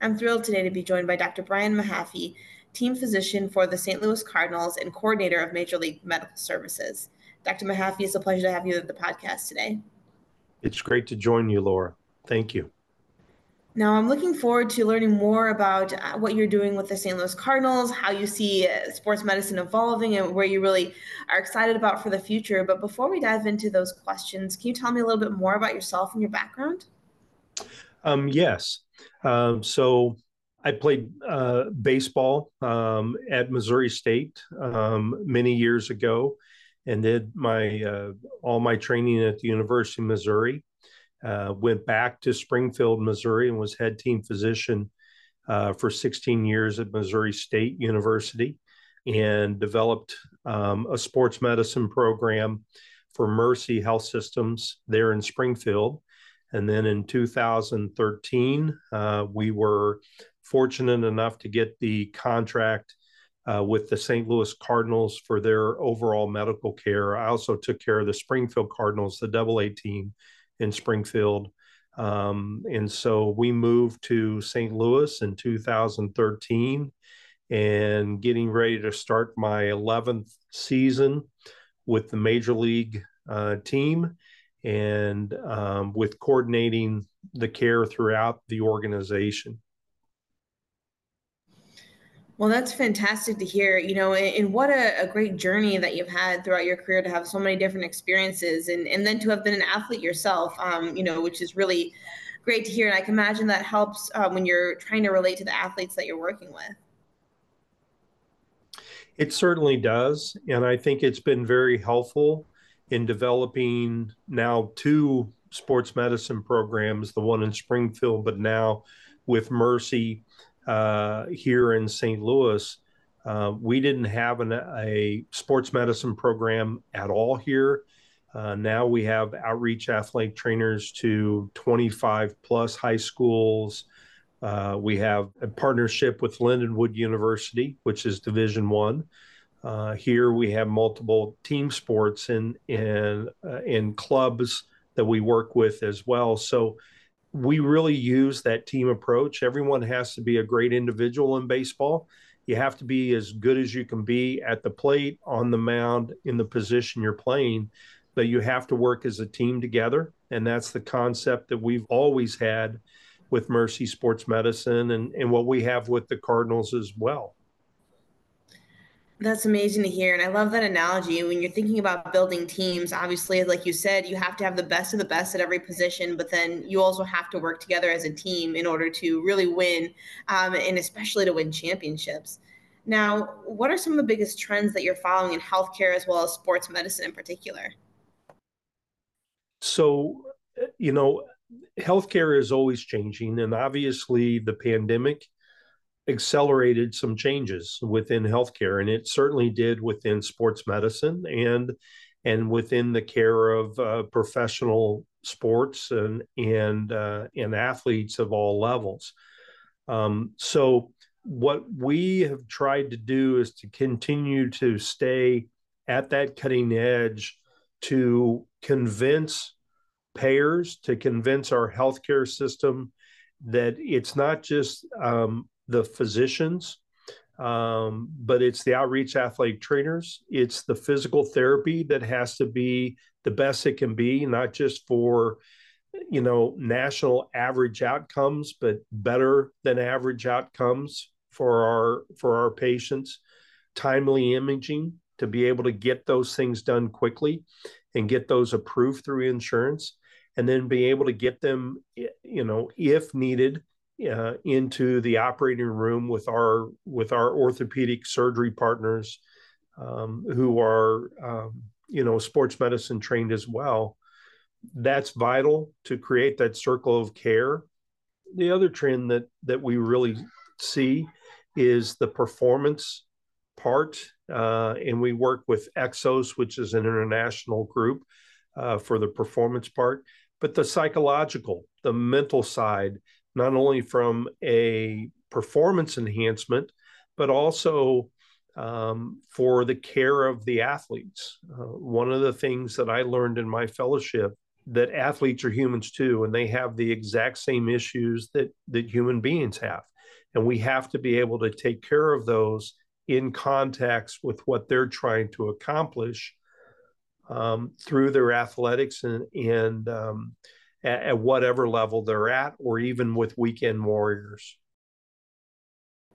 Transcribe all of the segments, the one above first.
I'm thrilled today to be joined by Dr. Brian Mahaffey, team physician for the St. Louis Cardinals and coordinator of Major League Medical Services. Dr. Mahaffey, it's a pleasure to have you at the podcast today. It's great to join you, Laura. Thank you. Now, I'm looking forward to learning more about uh, what you're doing with the St. Louis Cardinals, how you see uh, sports medicine evolving, and where you really are excited about for the future. But before we dive into those questions, can you tell me a little bit more about yourself and your background? Um, yes. Um, so I played uh, baseball um, at Missouri State um, many years ago, and did my uh, all my training at the University of Missouri. Uh, went back to Springfield, Missouri, and was head team physician uh, for 16 years at Missouri State University, and developed um, a sports medicine program for Mercy Health Systems there in Springfield and then in 2013, uh, we were fortunate enough to get the contract uh, with the St. Louis Cardinals for their overall medical care. I also took care of the Springfield Cardinals, the double A team in Springfield. Um, and so we moved to St. Louis in 2013 and getting ready to start my 11th season with the Major League uh, team and um, with coordinating the care throughout the organization. Well, that's fantastic to hear. You know, and what a, a, great journey that you've had throughout your career to have so many different experiences, and and then to have been an athlete yourself. Um, you know, which is really great to hear, and I can imagine that helps uh, when you're trying to relate to the athletes that you're working with. It certainly does, and I think it's been very helpful in developing now two sports medicine programs, the one in Springfield, but now with Mercy uh, here in St. Louis. Uh, we didn't have an, a sports medicine program at all here. Uh, now we have outreach athletic trainers to 25 plus high schools. Uh, we have a partnership with Lindenwood University, which is Division One. Uh, here we have multiple team sports and and uh, and clubs that we work with as well. So we really use that team approach. Everyone has to be a great individual in baseball. You have to be as good as you can be at the plate, on the mound, in the position you're playing, but you have to work as a team together. And that's the concept that we've always had with Mercy Sports Medicine and, and what we have with the Cardinals as well. That's amazing to hear. And I love that analogy. When you're thinking about building teams, obviously, like you said, you have to have the best of the best at every position, but then you also have to work together as a team in order to really win um, and especially to win championships. Now, what are some of the biggest trends that you're following in healthcare as well as sports medicine in particular? So, you know, healthcare is always changing. And obviously, the pandemic accelerated some changes within healthcare, and it certainly did within sports medicine and and within the care of uh, professional sports and and uh, and athletes of all levels. Um, so what we have tried to do is to continue to stay at that cutting edge to convince payers, to convince our healthcare system that it's not just um, the physicians, um, but it's the outreach athletic trainers. It's the physical therapy that has to be the best it can be, not just for you know national average outcomes, but better than average outcomes for our for our patients. Timely imaging to be able to get those things done quickly and get those approved through insurance and then be able to get them you know if needed uh, into the operating room with our with our orthopedic surgery partners um, who are um, you know sports medicine trained as well that's vital to create that circle of care the other trend that that we really see is the performance part. Uh, and we work with Exos, which is an international group uh, for the performance part, but the psychological, the mental side, not only from a performance enhancement, but also um, for the care of the athletes. Uh, one of the things that I learned in my fellowship that athletes are humans too, and they have the exact same issues that that human beings have, and we have to be able to take care of those in context with what they're trying to accomplish um, through their athletics and and um, at, at whatever level they're at, or even with weekend warriors.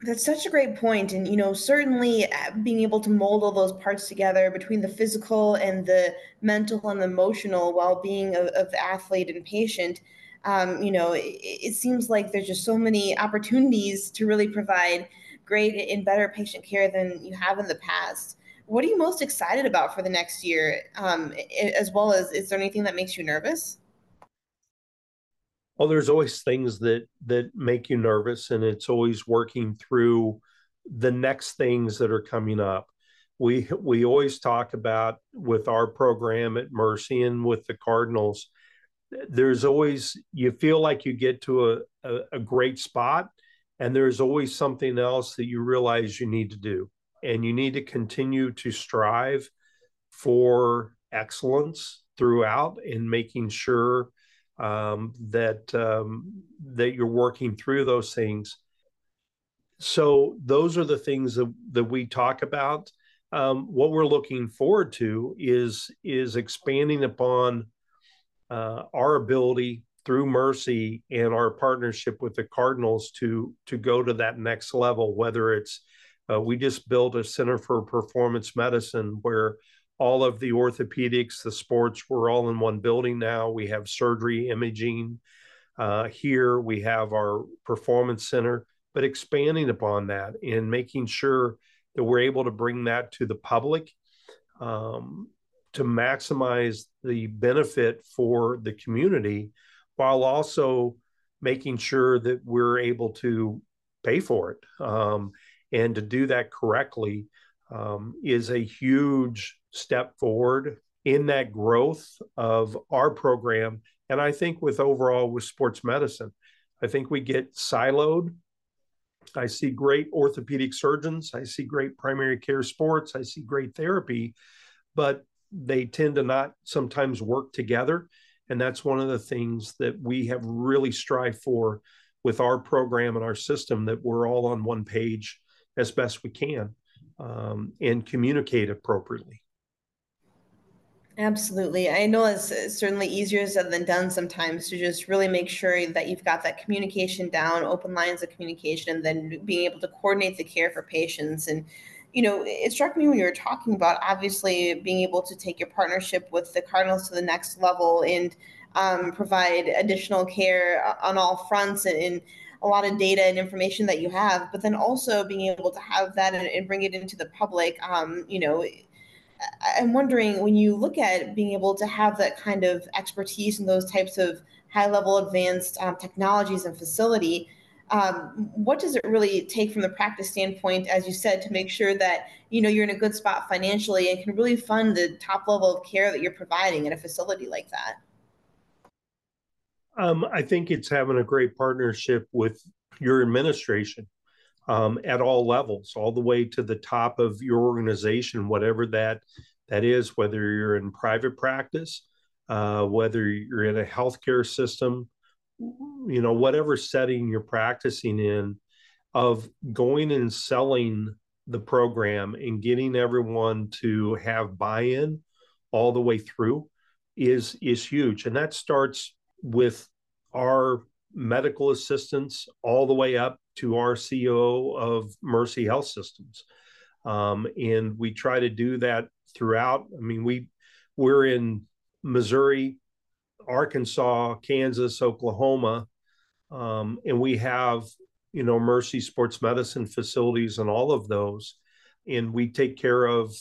That's such a great point. And, you know, certainly uh, being able to mold all those parts together between the physical and the mental and the emotional well being of, of, the athlete and patient, um, you know, it, it, seems like there's just so many opportunities to really provide great and better patient care than you have in the past. What are you most excited about for the next year? Um, as well as, is there anything that makes you nervous? Well there's always things that that make you nervous and it's always working through the next things that are coming up. We we always talk about with our program at mercy and with the cardinals there's always you feel like you get to a, a, a great spot and there's always something else that you realize you need to do. And you need to continue to strive for excellence throughout in making sure um, that um, that you're working through those things. So those are the things that, that we talk about. Um, what we're looking forward to is is expanding upon uh, our ability through Mercy and our partnership with the Cardinals to to go to that next level. Whether it's uh, we just built a center for performance medicine where all of the orthopedics, the sports, we're all in one building now. We have surgery, imaging. Uh, here we have our performance center, but expanding upon that and making sure that we're able to bring that to the public um, to maximize the benefit for the community while also making sure that we're able to pay for it. Um, and to do that correctly um, is a huge step forward in that growth of our program. And I think with overall with sports medicine, I think we get siloed. I see great orthopedic surgeons. I see great primary care sports. I see great therapy, but they tend to not sometimes work together. And that's one of the things that we have really strived for with our program and our system that we're all on one page as best we can um, and communicate appropriately. Absolutely. I know it's certainly easier said than done sometimes to just really make sure that you've got that communication down, open lines of communication, and then being able to coordinate the care for patients. And, you know, it struck me when you were talking about obviously being able to take your partnership with the Cardinals to the next level and um, provide additional care on all fronts and, and a lot of data and information that you have, but then also being able to have that and, and bring it into the public. Um, you know, I'm wondering when you look at being able to have that kind of expertise in those types of high level advanced um, technologies and facility, um, what does it really take from the practice standpoint, as you said, to make sure that you know you're in a good spot financially and can really fund the top level of care that you're providing in a facility like that? Um, I think it's having a great partnership with your administration um, at all levels, all the way to the top of your organization, whatever that that is, whether you're in private practice, uh, whether you're in a healthcare system, you know, whatever setting you're practicing in, of going and selling the program and getting everyone to have buy-in all the way through is is huge, and that starts with our medical assistants all the way up to our CEO of Mercy Health Systems. Um, and we try to do that throughout. I mean, we we're in Missouri, Arkansas, Kansas, Oklahoma, um, and we have you know Mercy Sports Medicine facilities and all of those, and we take care of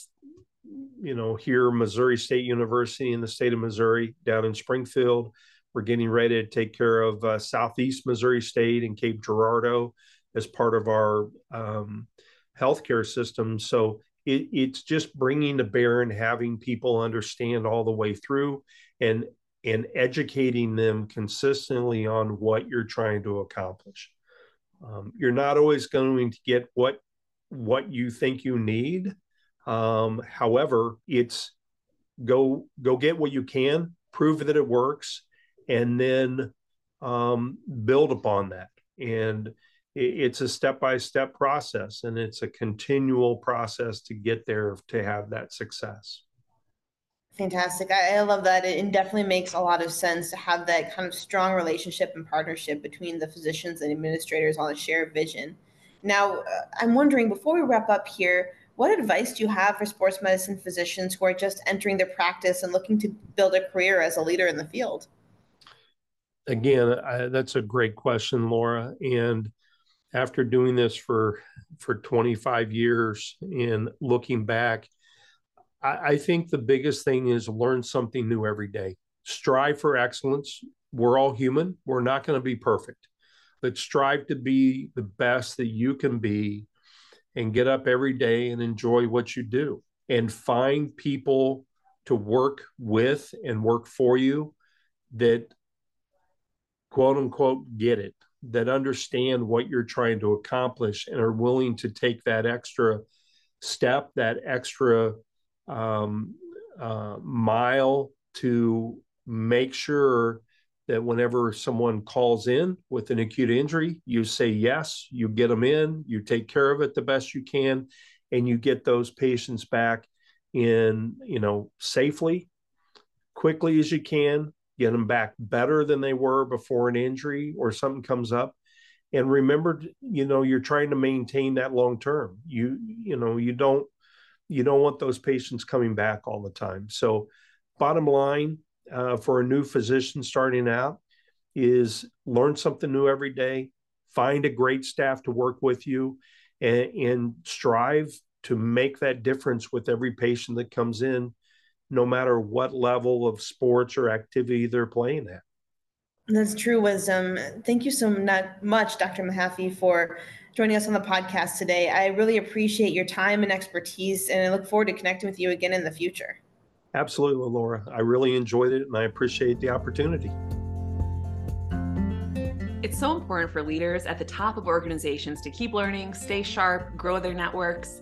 you know here Missouri State University in the state of Missouri down in Springfield. We're getting ready to take care of uh, Southeast Missouri State and Cape Girardeau as part of our um, healthcare system. So it, it's just bringing to bear and having people understand all the way through and and educating them consistently on what you're trying to accomplish. Um, you're not always going to get what what you think you need. Um, however, it's go go get what you can, prove that it works, and then um, build upon that. And it's a step by step process, and it's a continual process to get there to have that success. Fantastic. I, I, love that. It definitely makes a lot of sense to have that kind of strong relationship and partnership between the physicians and administrators on a shared vision. Now, uh, I'm wondering before we wrap up here, what advice do you have for sports medicine physicians who are just entering their practice and looking to build a career as a leader in the field? Again, I, that's a great question, Laura. And after doing this for for 25 years and looking back, I, I think the biggest thing is learn something new every day. Strive for excellence. We're all human. We're not going to be perfect, but strive to be the best that you can be and get up every day and enjoy what you do and find people to work with and work for you that quote unquote get it that understand what you're trying to accomplish and are willing to take that extra step that extra um, uh, mile to make sure that whenever someone calls in with an acute injury, you say yes, you get them in, you take care of it the best you can, and you get those patients back in, you know, safely, quickly as you can, get them back better than they were before an injury or something comes up. And remember, you know, you're trying to maintain that long term. You, you know, you don't you don't want those patients coming back all the time. So, bottom line uh, for a new physician starting out is learn something new every day, find a great staff to work with you, and, and strive to make that difference with every patient that comes in, no matter what level of sports or activity they're playing at. That's true wisdom. Thank you so much, Dr. Mahaffey, for joining us on the podcast today. I really appreciate your time and expertise, and I look forward to connecting with you again in the future. Absolutely, Laura. I really enjoyed it, and I appreciate the opportunity. It's so important for leaders at the top of organizations to keep learning, stay sharp, grow their networks.